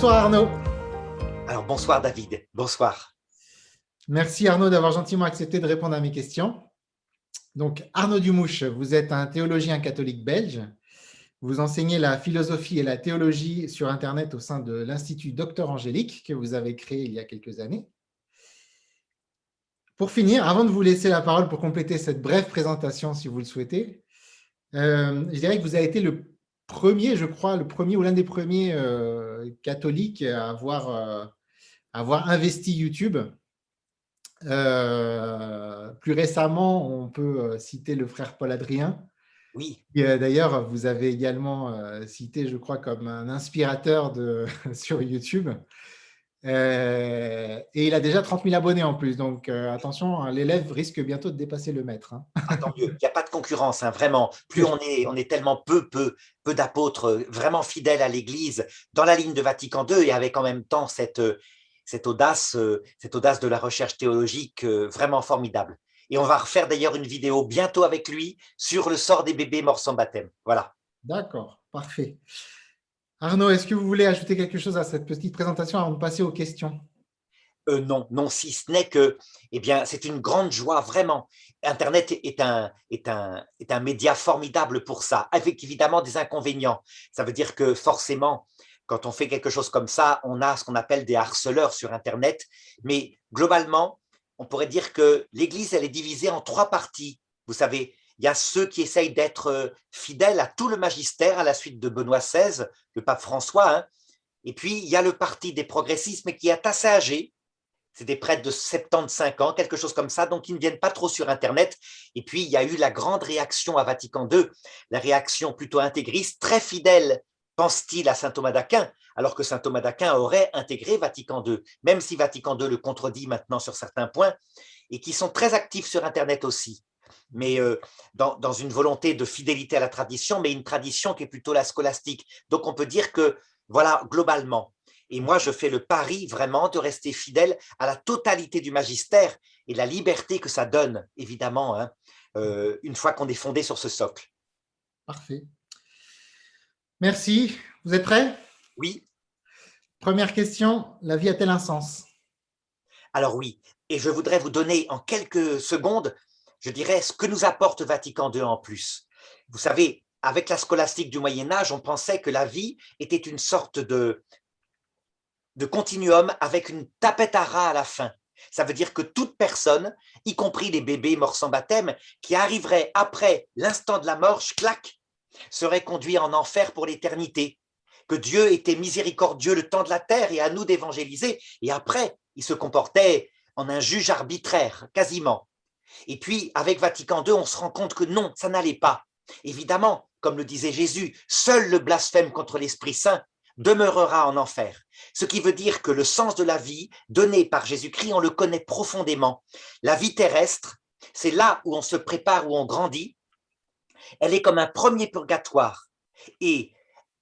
Bonsoir Arnaud. Alors bonsoir David, bonsoir. Merci Arnaud d'avoir gentiment accepté de répondre à mes questions. Donc Arnaud Dumouche, vous êtes un théologien catholique belge. Vous enseignez la philosophie et la théologie sur Internet au sein de l'Institut Docteur Angélique que vous avez créé il y a quelques années. Pour finir, avant de vous laisser la parole pour compléter cette brève présentation, si vous le souhaitez, euh, je dirais que vous avez été le premier, je crois, le premier ou l'un des premiers euh, catholiques à avoir, euh, avoir, investi YouTube. plus récemment, on peut citer le frère Paul Adrien. Oui. D'ailleurs, vous avez également cité, je crois, comme un inspirateur de, sur YouTube. Euh, et il a déjà 30 000 abonnés en plus, donc euh, attention, hein, l'élève risque bientôt de dépasser le maître. Hein. Ah, tant mieux, il n'y a pas de concurrence, hein, vraiment. Plus on est, on est tellement peu, peu, peu d'apôtres vraiment fidèles à l'Église dans la ligne de Vatican II et avec en même temps cette, cette, audace, cette audace de la recherche théologique euh, vraiment formidable. Et on va refaire d'ailleurs une vidéo bientôt avec lui sur le sort des bébés morts sans baptême. Voilà. D'accord, parfait. Arnaud, est-ce que vous voulez ajouter quelque chose à cette petite présentation avant de passer aux questions? Euh, non, non, si ce n'est que, eh bien, c'est une grande joie, vraiment. Internet est un, est, un, est un média formidable pour ça, avec évidemment des inconvénients. Ça veut dire que forcément, quand on fait quelque chose comme ça, on a ce qu'on appelle des harceleurs sur Internet. Mais globalement, on pourrait dire que l'Église, elle est divisée en trois parties. Vous savez, il y a ceux qui essayent d'être euh, fidèles à tout le magistère à la suite de Benoît XVI, le pape François. Hein. Et puis, il y a le parti des progressismes qui est assez âgé. C'est des prêtres de 75 ans, quelque chose comme ça, donc ils ne viennent pas trop sur Internet. Et puis, il y a eu la grande réaction à Vatican II, la réaction plutôt intégriste, très fidèle, pense-t-il, à saint Thomas d'Aquin, alors que saint Thomas d'Aquin aurait intégré Vatican II, même si Vatican II le contredit maintenant sur certains points, et qui sont très actifs sur Internet aussi mais euh, dans, une volonté de fidélité à la tradition, mais une tradition qui est plutôt la scolastique. Donc on peut dire que, voilà, globalement, et moi je fais le pari vraiment de rester fidèle à la totalité du magistère et la liberté que ça donne, évidemment, hein, euh, une fois qu'on est fondé sur ce socle. Parfait. Merci. Vous êtes prêts? Oui. Première question, la vie a-t-elle un sens? Alors oui, et je voudrais vous donner en quelques secondes je dirais, ce que nous apporte Vatican II en plus. Vous savez, avec la scolastique du Moyen Âge, on pensait que la vie était une sorte de, continuum avec une tapette à rat à la fin. Ça veut dire que toute personne, y compris les bébés morts sans baptême, qui arriveraient après l'instant de la mort, clac, serait conduit en enfer pour l'éternité. Que Dieu était miséricordieux le temps de la terre et à nous d'évangéliser. Et après, il se comportait en un juge arbitraire, quasiment. Et puis, avec Vatican II, on se rend compte que non, ça n'allait pas. Évidemment, comme le disait Jésus, seul le blasphème contre l'Esprit Saint demeurera en enfer. Ce qui veut dire que le sens de la vie donné par Jésus-Christ, on le connaît profondément. La vie terrestre, c'est là où on se prépare, où on grandit. Elle est comme un premier purgatoire. Et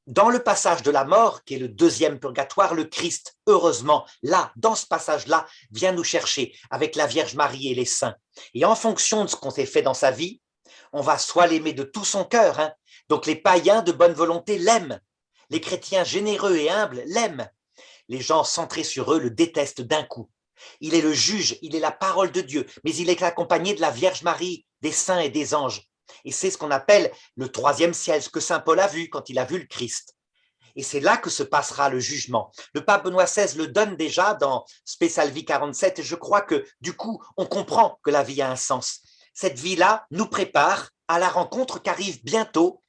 dans le passage de la mort, qui est le deuxième purgatoire, le Christ, heureusement, là, dans ce passage-là, vient nous chercher avec la Vierge Marie et les saints. Et en fonction de ce qu'on s'est fait dans sa vie, on va soit l'aimer de tout son cœur, hein. donc les païens de bonne volonté l'aiment, les chrétiens généreux et humbles l'aiment, les gens centrés sur eux le détestent d'un coup. Il est le juge, il est la parole de Dieu, mais il est accompagné de la Vierge Marie, des saints et des anges. Et c'est ce qu'on appelle le troisième ciel, ce que Saint Paul a vu quand il a vu le Christ. Et c'est là que se passera le jugement. Le pape Benoît XVI le donne déjà dans Spécial Vie 47 et je crois que du coup, on comprend que la vie a un sens. Cette vie-là nous prépare à la rencontre qui arrive bientôt,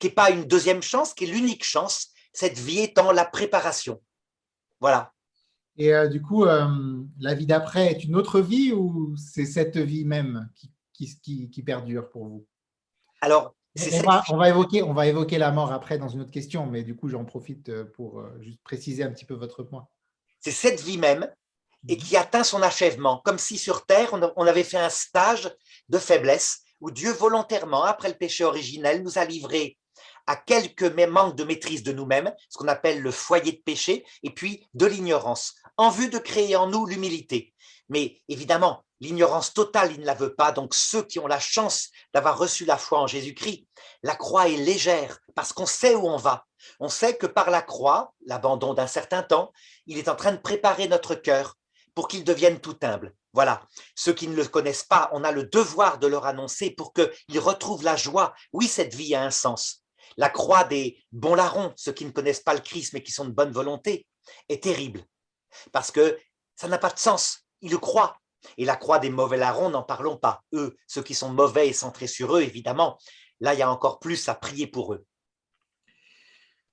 qui n'est pas une deuxième chance, qui est l'unique chance, cette vie étant la préparation. Voilà. Et euh, du coup, euh, la vie d'après est une autre vie ou c'est cette vie même qui perdure pour vous? Alors, on va, évoquer, on va évoquer la mort après dans une autre question, mais du coup, j'en profite euh, pour euh, juste préciser un petit peu votre point. C'est cette vie même et mhm. qui atteint son achèvement, comme si sur Terre, on avait fait un stage de faiblesse où Dieu volontairement, après le péché originel, nous a livrés à quelques manques de maîtrise de nous-mêmes, ce qu'on appelle le foyer de péché, et puis de l'ignorance, en vue de créer en nous l'humilité. Mais évidemment, L'ignorance totale, il ne la veut pas. Donc ceux qui ont la chance d'avoir reçu la foi en Jésus-Christ, la croix est légère parce qu'on sait où on va. On sait que par la croix, l'abandon d'un certain temps, il est en train de préparer notre cœur pour qu'il devienne tout humble. Voilà, ceux qui ne le connaissent pas, on a le devoir de leur annoncer pour qu'ils retrouvent la joie. Oui, cette vie a un sens. La croix des bons larrons, ceux qui ne connaissent pas le Christ mais qui sont de bonne volonté, est terrible parce que ça n'a pas de sens. Ils le croient. Et la croix des mauvais larrons, n'en parlons pas. Eux, ceux qui sont mauvais et centrés sur eux, évidemment, là, il y a encore plus à prier pour eux.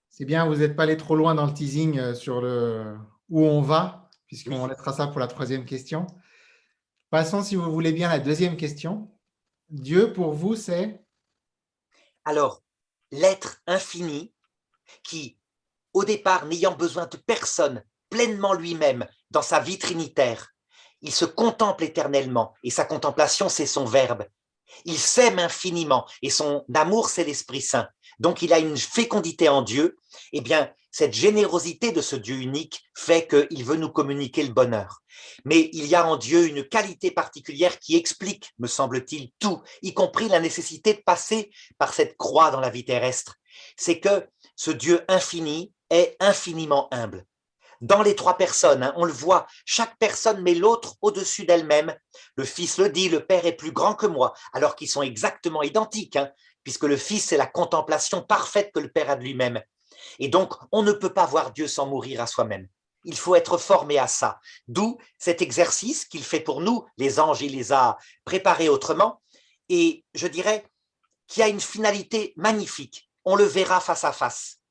C'est bien, vous n'êtes pas allé trop loin dans le teasing euh, sur le où on va, puisqu'on laissera ça pour la troisième question. Passons, si vous voulez bien, à la deuxième question. Dieu, pour vous, c'est Alors, l'être infini qui, au départ, n'ayant besoin de personne, pleinement lui-même dans sa vie trinitaire, il se contemple éternellement et sa contemplation, c'est son verbe. Il s'aime infiniment et son amour, c'est l'Esprit Saint. Donc il a une fécondité en Dieu. Eh bien, cette générosité de ce Dieu unique fait qu'il veut nous communiquer le bonheur. Mais il y a en Dieu une qualité particulière qui explique, me semble-t-il, tout, y compris la nécessité de passer par cette croix dans la vie terrestre. C'est que ce Dieu infini est infiniment humble dans les trois personnes. Hein, on le voit, chaque personne met l'autre au-dessus d'elle-même. Le Fils le dit, le Père est plus grand que moi, alors qu'ils sont exactement identiques, hein, puisque le Fils c'est la contemplation parfaite que le Père a de lui-même. Et donc, on ne peut pas voir Dieu sans mourir à soi-même. Il faut être formé à ça. D'où cet exercice qu'il fait pour nous. Les anges, il les a préparés autrement. Et je dirais qu'il a une finalité magnifique. On le verra face à face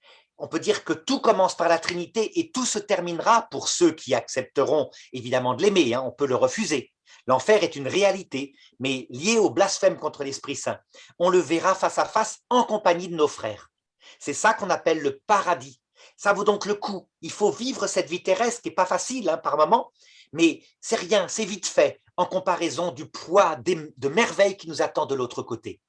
on peut dire que tout commence par la Trinité et tout se terminera pour ceux qui accepteront évidemment de l'aimer, hein, on peut le refuser. L'enfer est une réalité, mais liée au blasphème contre l'Esprit Saint. On le verra face à face en compagnie de nos frères. C'est ça qu'on appelle le paradis. Ça vaut donc le coup. Il faut vivre cette vie terrestre qui n'est pas facile hein, par moment, mais c'est rien, c'est vite fait en comparaison du poids de merveilles qui nous attend de l'autre côté.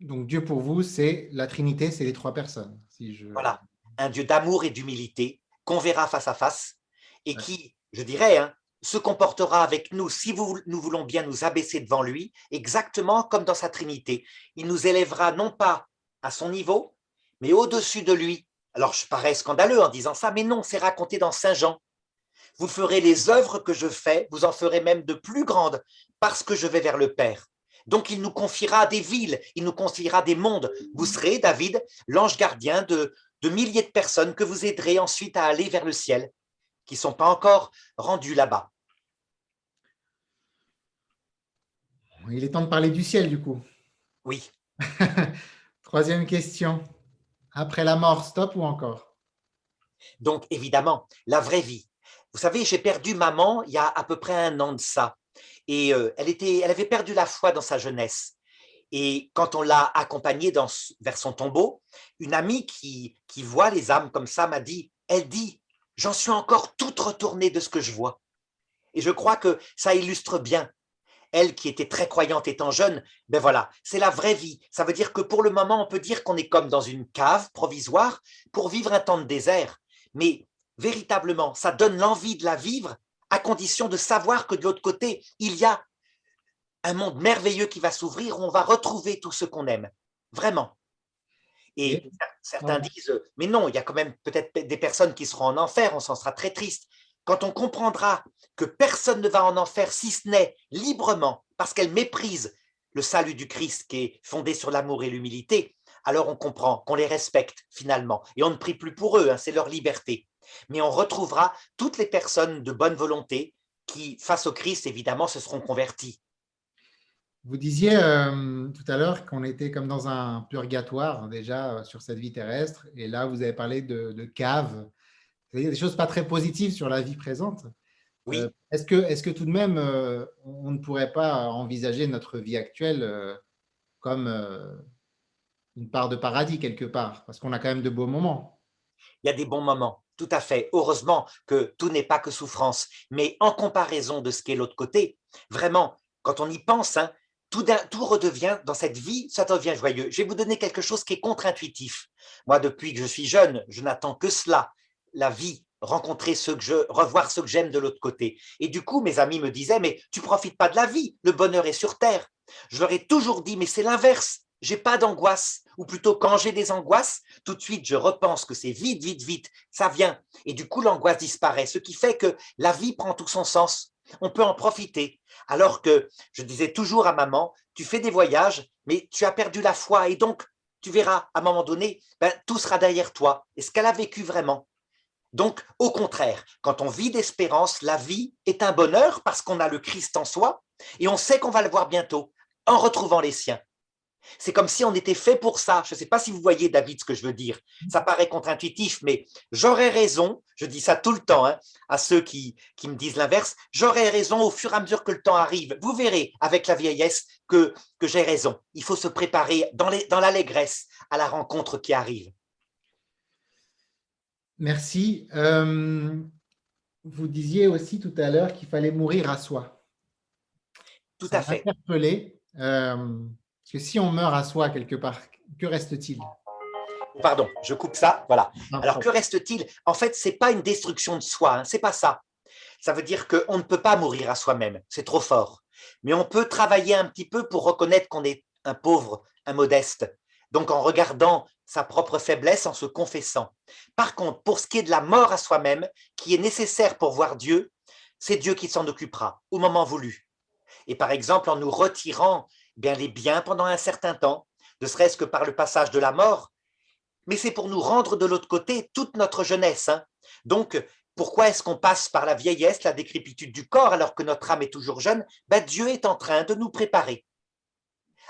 Donc Dieu pour vous, c'est la Trinité, c'est les trois personnes. Si je... Voilà, un Dieu d'amour et d'humilité qu'on verra face à face et qui, je dirais, hein, se comportera avec nous si nous voulons bien nous abaisser devant lui, exactement comme dans sa Trinité. Il nous élèvera non pas à son niveau, mais au-dessus de lui. Alors je parais scandaleux en disant ça, mais non, c'est raconté dans Saint Jean. Vous ferez les œuvres que je fais, vous en ferez même de plus grandes, parce que je vais vers le Père. Donc il nous confiera des villes, il nous confiera des mondes. Vous serez, David, l'ange gardien de, milliers de personnes que vous aiderez ensuite à aller vers le ciel, qui ne sont pas encore rendus là-bas. Il est temps de parler du ciel, du coup. Oui. Troisième question. Après la mort, stop ou encore? Donc, évidemment, la vraie vie. Vous savez, j'ai perdu maman il y a à peu près un an de ça. Et euh, elle, avait perdu la foi dans sa jeunesse. Et quand on l'a accompagnée vers son tombeau, une amie qui, qui voit les âmes comme ça m'a dit, elle dit, j'en suis encore toute retournée de ce que je vois. Et je crois que ça illustre bien. Elle qui était très croyante étant jeune, ben voilà, c'est la vraie vie. Ça veut dire que pour le moment, on peut dire qu'on est comme dans une cave provisoire pour vivre un temps de désert. Mais véritablement, ça donne l'envie de la vivre à condition de savoir que de l'autre côté, il y a un monde merveilleux qui va s'ouvrir où on va retrouver tout ce qu'on aime, vraiment. Et certains disent, mais non, il y a quand même peut-être des personnes qui seront en enfer, on s'en sera très triste. Quand on comprendra que personne ne va en enfer si ce n'est librement, parce qu'elle méprise le salut du Christ qui est fondé sur l'amour et l'humilité, alors on comprend qu'on les respecte finalement. Et on ne prie plus pour eux, hein, c'est leur liberté mais on retrouvera toutes les personnes de bonne volonté qui, face au Christ, évidemment, se seront converties. Vous disiez euh, tout à l'heure qu'on était comme dans un purgatoire déjà euh, sur cette vie terrestre, et là vous avez parlé de, de cave, des choses pas très positives sur la vie présente. Oui. Euh, est-ce que, est que tout de même on ne pourrait pas envisager notre vie actuelle comme une part de paradis quelque part, parce qu'on a quand même de beaux moments Il y a des bons moments. Tout à fait. Heureusement que tout n'est pas que souffrance. Mais en comparaison de ce qu'est l'autre côté, vraiment, quand on y pense, hein, tout, tout, redevient, dans cette vie, ça devient joyeux. Je vais vous donner quelque chose qui est contre-intuitif. Moi, depuis que je suis jeune, je n'attends que cela, la vie, rencontrer ce que je, revoir ce que j'aime de l'autre côté. Et du coup, mes amis me disaient, mais tu profites pas de la vie, le bonheur est sur terre. Je leur ai toujours dit, mais c'est l'inverse. J'ai pas d'angoisse, ou plutôt quand j'ai des angoisses, tout de suite je repense que c'est vite, vite, vite, ça vient, et du coup l'angoisse disparaît, ce qui fait que la vie prend tout son sens. On peut en profiter. Alors que je disais toujours à maman, tu fais des voyages, mais tu as perdu la foi, et donc tu verras à un moment donné, ben, tout sera derrière toi. Et ce qu'elle a vécu vraiment? Donc, au contraire, quand on vit d'espérance, la vie est un bonheur parce qu'on a le Christ en soi et on sait qu'on va le voir bientôt en retrouvant les siens. C'est comme si on était fait pour ça. Je ne sais pas si vous voyez, David, ce que je veux dire. Ça paraît contre-intuitif, mais j'aurais raison, je dis ça tout le temps hein, à ceux qui, qui me disent l'inverse, j'aurais raison au fur et à mesure que le temps arrive. Vous verrez avec la vieillesse que, que j'ai raison. Il faut se préparer dans l'allégresse dans à la rencontre qui arrive. Merci. Euh, vous disiez aussi tout à l'heure qu'il fallait mourir à soi. Tout à fait. Interpellé. Euh, parce que si on meurt à soi quelque part, que reste-t-il? Pardon, je coupe ça. Voilà. Alors que reste-t-il? En fait, c'est pas une destruction de soi. Hein, c'est pas ça. Ça veut dire qu'on ne peut pas mourir à soi-même. C'est trop fort. Mais on peut travailler un petit peu pour reconnaître qu'on est un pauvre, un modeste. Donc en regardant sa propre faiblesse, en se confessant. Par contre, pour ce qui est de la mort à soi-même, qui est nécessaire pour voir Dieu, c'est Dieu qui s'en occupera au moment voulu. Et par exemple, en nous retirant bien les biens pendant un certain temps, ne serait-ce que par le passage de la mort, mais c'est pour nous rendre de l'autre côté toute notre jeunesse. Hein. Donc, pourquoi est-ce qu'on passe par la vieillesse, la décrépitude du corps, alors que notre âme est toujours jeune? Ben, Dieu est en train de nous préparer.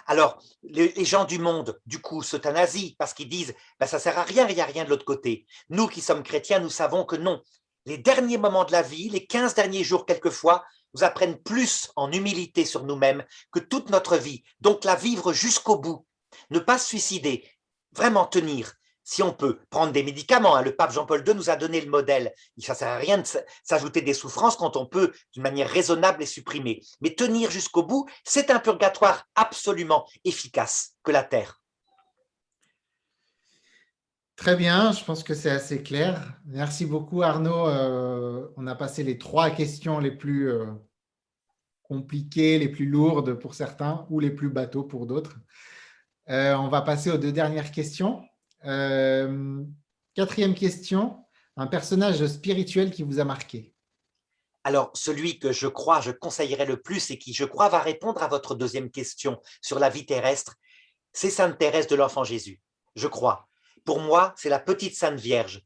Alors, les, gens du monde, du coup, s'euthanasient parce qu'ils disent ben, ça sert à rien, il n'y a rien de l'autre côté. Nous qui sommes chrétiens, nous savons que non. Les derniers moments de la vie, les 15 derniers jours quelquefois, apprennent plus en humilité sur nous-mêmes que toute notre vie. Donc la vivre jusqu'au bout, ne pas se suicider, vraiment tenir. Si on peut prendre des médicaments, hein, le pape Jean-Paul II nous a donné le modèle. Ça ne sert à rien de s'ajouter des souffrances quand on peut d'une manière raisonnable les supprimer. Mais tenir jusqu'au bout, c'est un purgatoire absolument efficace que la terre. Très bien, je pense que c'est assez clair. Merci beaucoup Arnaud. Euh, on a passé les trois questions les plus euh, compliquées, les plus lourdes pour certains ou les plus bateaux pour d'autres. Euh, on va passer aux deux dernières questions. quatrième question, un personnage spirituel qui vous a marqué alors, celui que je crois, je conseillerais le plus et qui, je crois, va répondre à votre deuxième question sur la vie terrestre, c'est Sainte Thérèse de l'Enfant Jésus. Je crois pour moi, c'est la petite Sainte Vierge.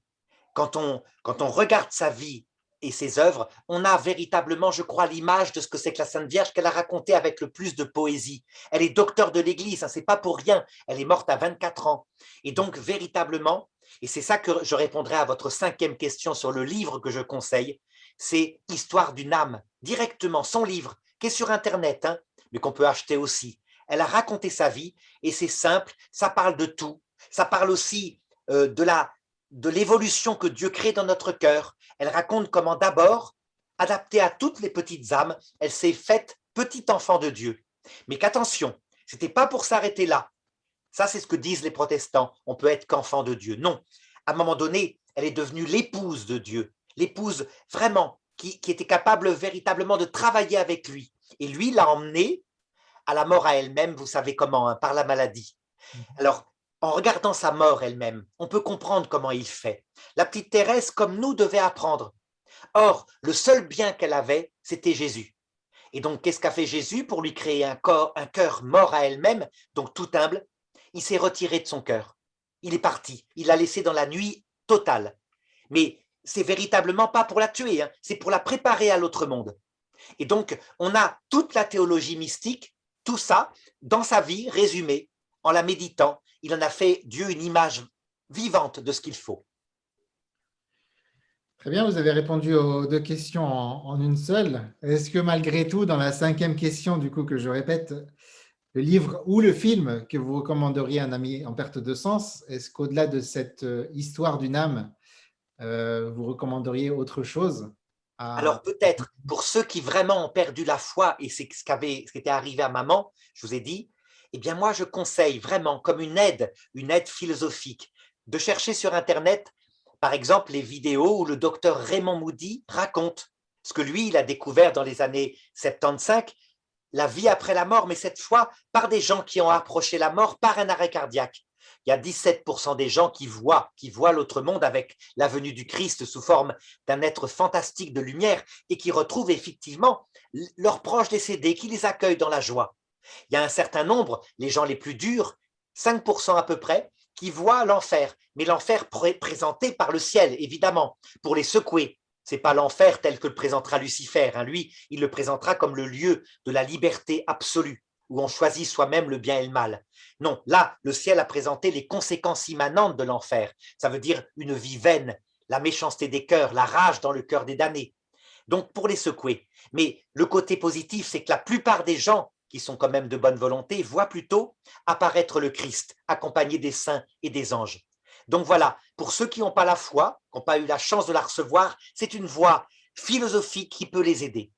Quand on, quand on regarde sa vie et ses œuvres, on a véritablement, je crois, l'image de ce que c'est que la Sainte Vierge qu'elle a raconté avec le plus de poésie. Elle est docteur de l'Église, hein, c'est pas pour rien. Elle est morte à 24 ans. Et donc, véritablement, et c'est ça que je répondrai à votre cinquième question sur le livre que je conseille, c'est Histoire d'une âme, directement, son livre, qui est sur Internet, hein, mais qu'on peut acheter aussi. Elle a raconté sa vie et c'est simple, ça parle de tout. Ça parle aussi euh, de la de l'évolution que Dieu crée dans notre cœur. Elle raconte comment d'abord, adaptée à toutes les petites âmes, elle s'est faite petit enfant de Dieu. Mais qu'attention, c'était pas pour s'arrêter là. Ça, c'est ce que disent les protestants. On peut être qu'enfant de Dieu. Non. À un moment donné, elle est devenue l'épouse de Dieu. L'épouse vraiment qui, qui était capable véritablement de travailler avec lui. Et lui l'a emmenée à la mort à elle-même, vous savez comment, hein, par la maladie. Mhm. Alors, en regardant sa mort elle-même, on peut comprendre comment il fait. La petite Thérèse, comme nous, devait apprendre. Or, le seul bien qu'elle avait, c'était Jésus. Et donc, qu'est-ce qu'a fait Jésus pour lui créer un corps, un cœur mort à elle-même, donc tout humble? Il s'est retiré de son cœur. Il est parti. Il l'a laissé dans la nuit totale. Mais c'est véritablement pas pour la tuer, hein. c'est pour la préparer à l'autre monde. Et donc, on a toute la théologie mystique, tout ça, dans sa vie résumée, en la méditant, il en a fait Dieu une image vivante de ce qu'il faut. Très bien, vous avez répondu aux deux questions en, une seule. Est-ce que malgré tout, dans la cinquième question, du coup, que je répète, le livre ou le film que vous recommanderiez à un ami en perte de sens, est-ce qu'au-delà de cette euh, histoire d'une âme, euh, vous recommanderiez autre chose Alors peut-être, pour ceux qui vraiment ont perdu la foi, et c'est ce, ce qui était arrivé à maman, je vous ai dit, eh bien moi je conseille vraiment comme une aide, une aide philosophique, de chercher sur Internet, par exemple, les vidéos où le docteur Raymond Moody raconte ce que lui, il a découvert dans les années 75, la vie après la mort, mais cette fois par des gens qui ont approché la mort par un arrêt cardiaque. Il y a 17% des gens qui voient, qui voient l'autre monde avec la venue du Christ sous forme d'un être fantastique de lumière et qui retrouvent effectivement leurs proches décédés, qui les accueillent dans la joie. Il y a un certain nombre, les gens les plus durs, 5% à peu près, qui voient l'enfer, mais l'enfer présenté par le ciel, évidemment, pour les secouer. C'est pas l'enfer tel que le présentera Lucifer. Hein. Lui, il le présentera comme le lieu de la liberté absolue, où on choisit soi-même le bien et le mal. Non, là, le ciel a présenté les conséquences immanentes de l'enfer. Ça veut dire une vie vaine, la méchanceté des cœurs, la rage dans le cœur des damnés. Donc, pour les secouer. Mais le côté positif, c'est que la plupart des gens qui sont quand même de bonne volonté, voient plutôt apparaître le Christ, accompagné des saints et des anges. Donc voilà, pour ceux qui n'ont pas la foi, qui n'ont pas eu la chance de la recevoir, c'est une voie philosophique qui peut les aider.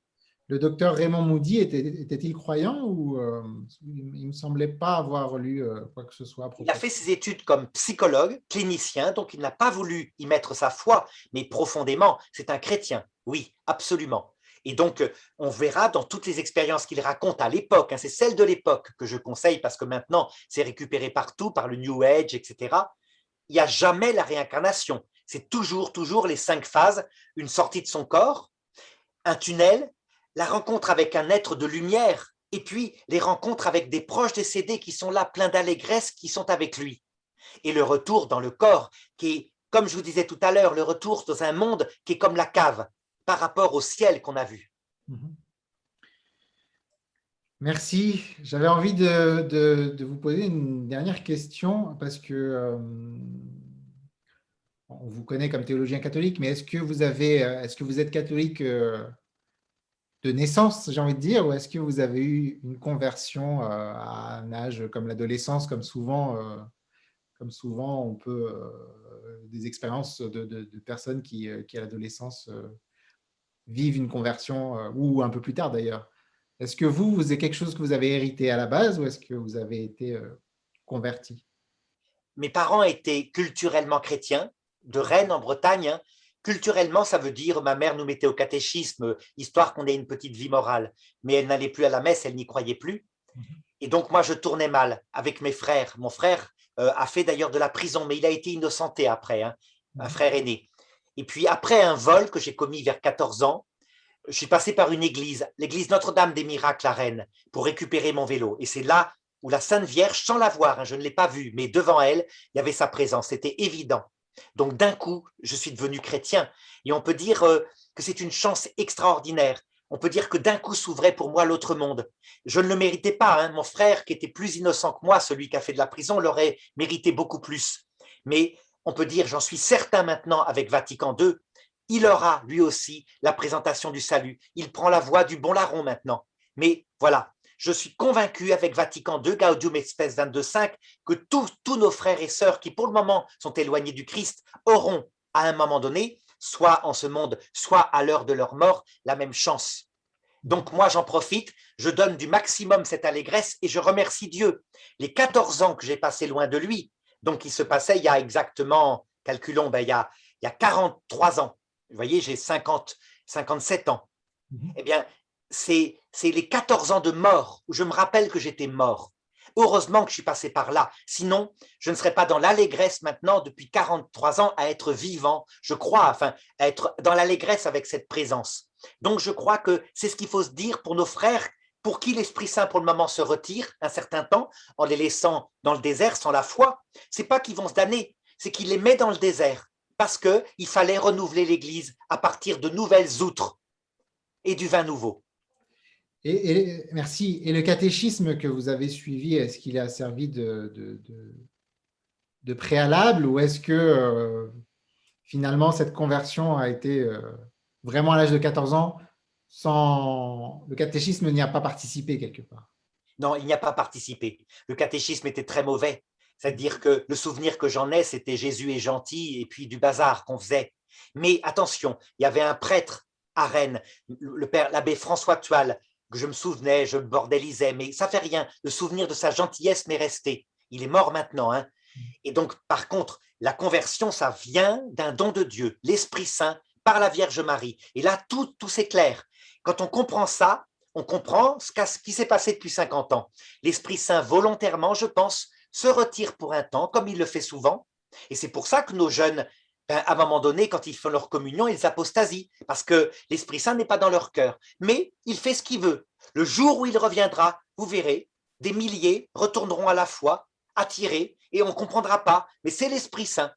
Le docteur Raymond Moody était-il croyant ou euh, il ne me semblait pas avoir lu euh, quoi que ce soit Il a fait ses études comme psychologue, clinicien, donc il n'a pas voulu y mettre sa foi, mais profondément, c'est un chrétien, oui, absolument. Et donc, on verra dans toutes les expériences qu'il raconte à l'époque, hein, c'est celle de l'époque que je conseille parce que maintenant, c'est récupéré partout par le New Age, etc. Il n'y a jamais la réincarnation. C'est toujours, toujours les cinq phases, une sortie de son corps, un tunnel, la rencontre avec un être de lumière, et puis les rencontres avec des proches décédés qui sont là, pleins d'allégresse, qui sont avec lui. Et le retour dans le corps, qui est, comme je vous disais tout à l'heure, le retour dans un monde qui est comme la cave, par rapport au ciel qu'on a vu. Mhm. Merci. J'avais envie de, vous poser une dernière question parce que euh, on vous connaît comme théologien catholique, mais est-ce que vous avez, euh, est-ce que vous êtes catholique euh, de naissance, j'ai envie de dire, ou est-ce que vous avez eu une conversion à un âge comme l'adolescence, comme souvent, comme souvent on peut des expériences de, personnes qui, qui à l'adolescence vivent une conversion, euh, ou un peu plus tard d'ailleurs. Est-ce que vous, vous avez quelque chose que vous avez hérité à la base ou est-ce que vous avez été euh, converti? Mes parents étaient culturellement chrétiens, de Rennes en Bretagne. Hein. Culturellement, ça veut dire ma mère nous mettait au catéchisme, histoire qu'on ait une petite vie morale. Mais elle n'allait plus à la messe, elle n'y croyait plus. Mhm. Et donc moi, je tournais mal avec mes frères. Mon frère euh, a fait d'ailleurs de la prison, mais il a été innocenté après, hein, un mhm. frère aîné. Et puis après un vol que j'ai commis vers 14 ans, je suis passé par une église, l'église Notre-Dame des Miracles à Rennes, pour récupérer mon vélo. Et c'est là où la Sainte Vierge, sans la voir, hein, je ne l'ai pas vue, mais devant elle, il y avait sa présence, c'était évident. Donc d'un coup, je suis devenu chrétien. Et on peut dire euh, que c'est une chance extraordinaire. On peut dire que d'un coup s'ouvrait pour moi l'autre monde. Je ne le méritais pas. Hein. Mon frère, qui était plus innocent que moi, celui qui a fait de la prison, l'aurait mérité beaucoup plus. Mais on peut dire, j'en suis certain maintenant avec Vatican II, il aura lui aussi la présentation du salut. Il prend la voie du bon larron maintenant. Mais voilà, je suis convaincu avec Vatican II, Gaudium et Spes 22.5, que tous, tous nos frères et sœurs qui pour le moment sont éloignés du Christ auront à un moment donné, soit en ce monde, soit à l'heure de leur mort, la même chance. Donc moi, j'en profite, je donne du maximum cette allégresse et je remercie Dieu. Les 14 ans que j'ai passés loin de lui, donc, il se passait il y a exactement, calculons, ben, il, y a, il y a 43 ans. Vous voyez, j'ai 50, 57 ans. Mhm. Eh bien, c'est les 14 ans de mort où je me rappelle que j'étais mort. Heureusement que je suis passé par là. Sinon, je ne serais pas dans l'allégresse maintenant depuis 43 ans à être vivant, je crois, enfin, à être dans l'allégresse avec cette présence. Donc, je crois que c'est ce qu'il faut se dire pour nos frères pour qui l'Esprit Saint, pour le moment, se retire un certain temps en les laissant dans le désert sans la foi, c'est pas qu'ils vont se damner, c'est qu'il les met dans le désert parce qu'il fallait renouveler l'Église à partir de nouvelles outres et du vin nouveau. Et, merci. Et le catéchisme que vous avez suivi, est-ce qu'il a servi de, préalable ou est-ce que euh, finalement cette conversion a été euh, vraiment à l'âge de 14 ans sans le catéchisme n'y a pas participé quelque part. Non, il n'y a pas participé. Le catéchisme était très mauvais. C'est-à-dire que le souvenir que j'en ai, c'était Jésus est gentil et puis du bazar qu'on faisait. Mais attention, il y avait un prêtre à Rennes, le père, l'abbé François Toile, que je me souvenais, je bordélisais, mais ça fait rien. Le souvenir de sa gentillesse m'est resté. Il est mort maintenant. Hein. Et donc, par contre, la conversion, ça vient d'un don de Dieu, l'Esprit Saint, par la Vierge Marie. Et là, tout, tout s'éclaire. Quand on comprend ça, on comprend ce, qui s'est passé depuis 50 ans. L'Esprit Saint, volontairement, je pense, se retire pour un temps, comme il le fait souvent. Et c'est pour ça que nos jeunes, ben, à un moment donné, quand ils font leur communion, ils apostasient, parce que l'Esprit Saint n'est pas dans leur cœur. Mais il fait ce qu'il veut. Le jour où il reviendra, vous verrez, des milliers retourneront à la foi, attirés, et on ne comprendra pas. Mais c'est l'Esprit Saint.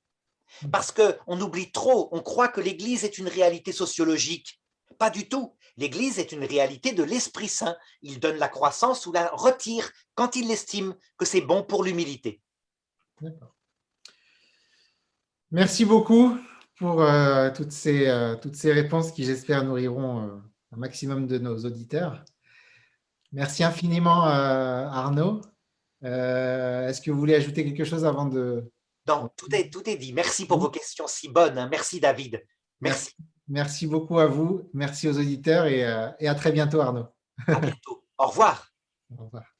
Parce qu'on oublie trop, on croit que l'Église est une réalité sociologique. Pas du tout. L'Église est une réalité de l'Esprit Saint. Il donne la croissance ou la retire quand il estime que c'est bon pour l'humilité. Merci beaucoup pour euh, toutes, ces, euh, toutes ces réponses qui, j'espère, nourriront euh, un maximum de nos auditeurs. Merci infiniment, Arnaud. Est-ce que vous voulez ajouter quelque chose avant de... Non, tout est, tout est dit. Merci pour vos questions si bonnes. Merci, David. Merci. Merci beaucoup à vous, merci aux auditeurs et, euh, et à très bientôt Arnaud. À bientôt. Au revoir. Au revoir.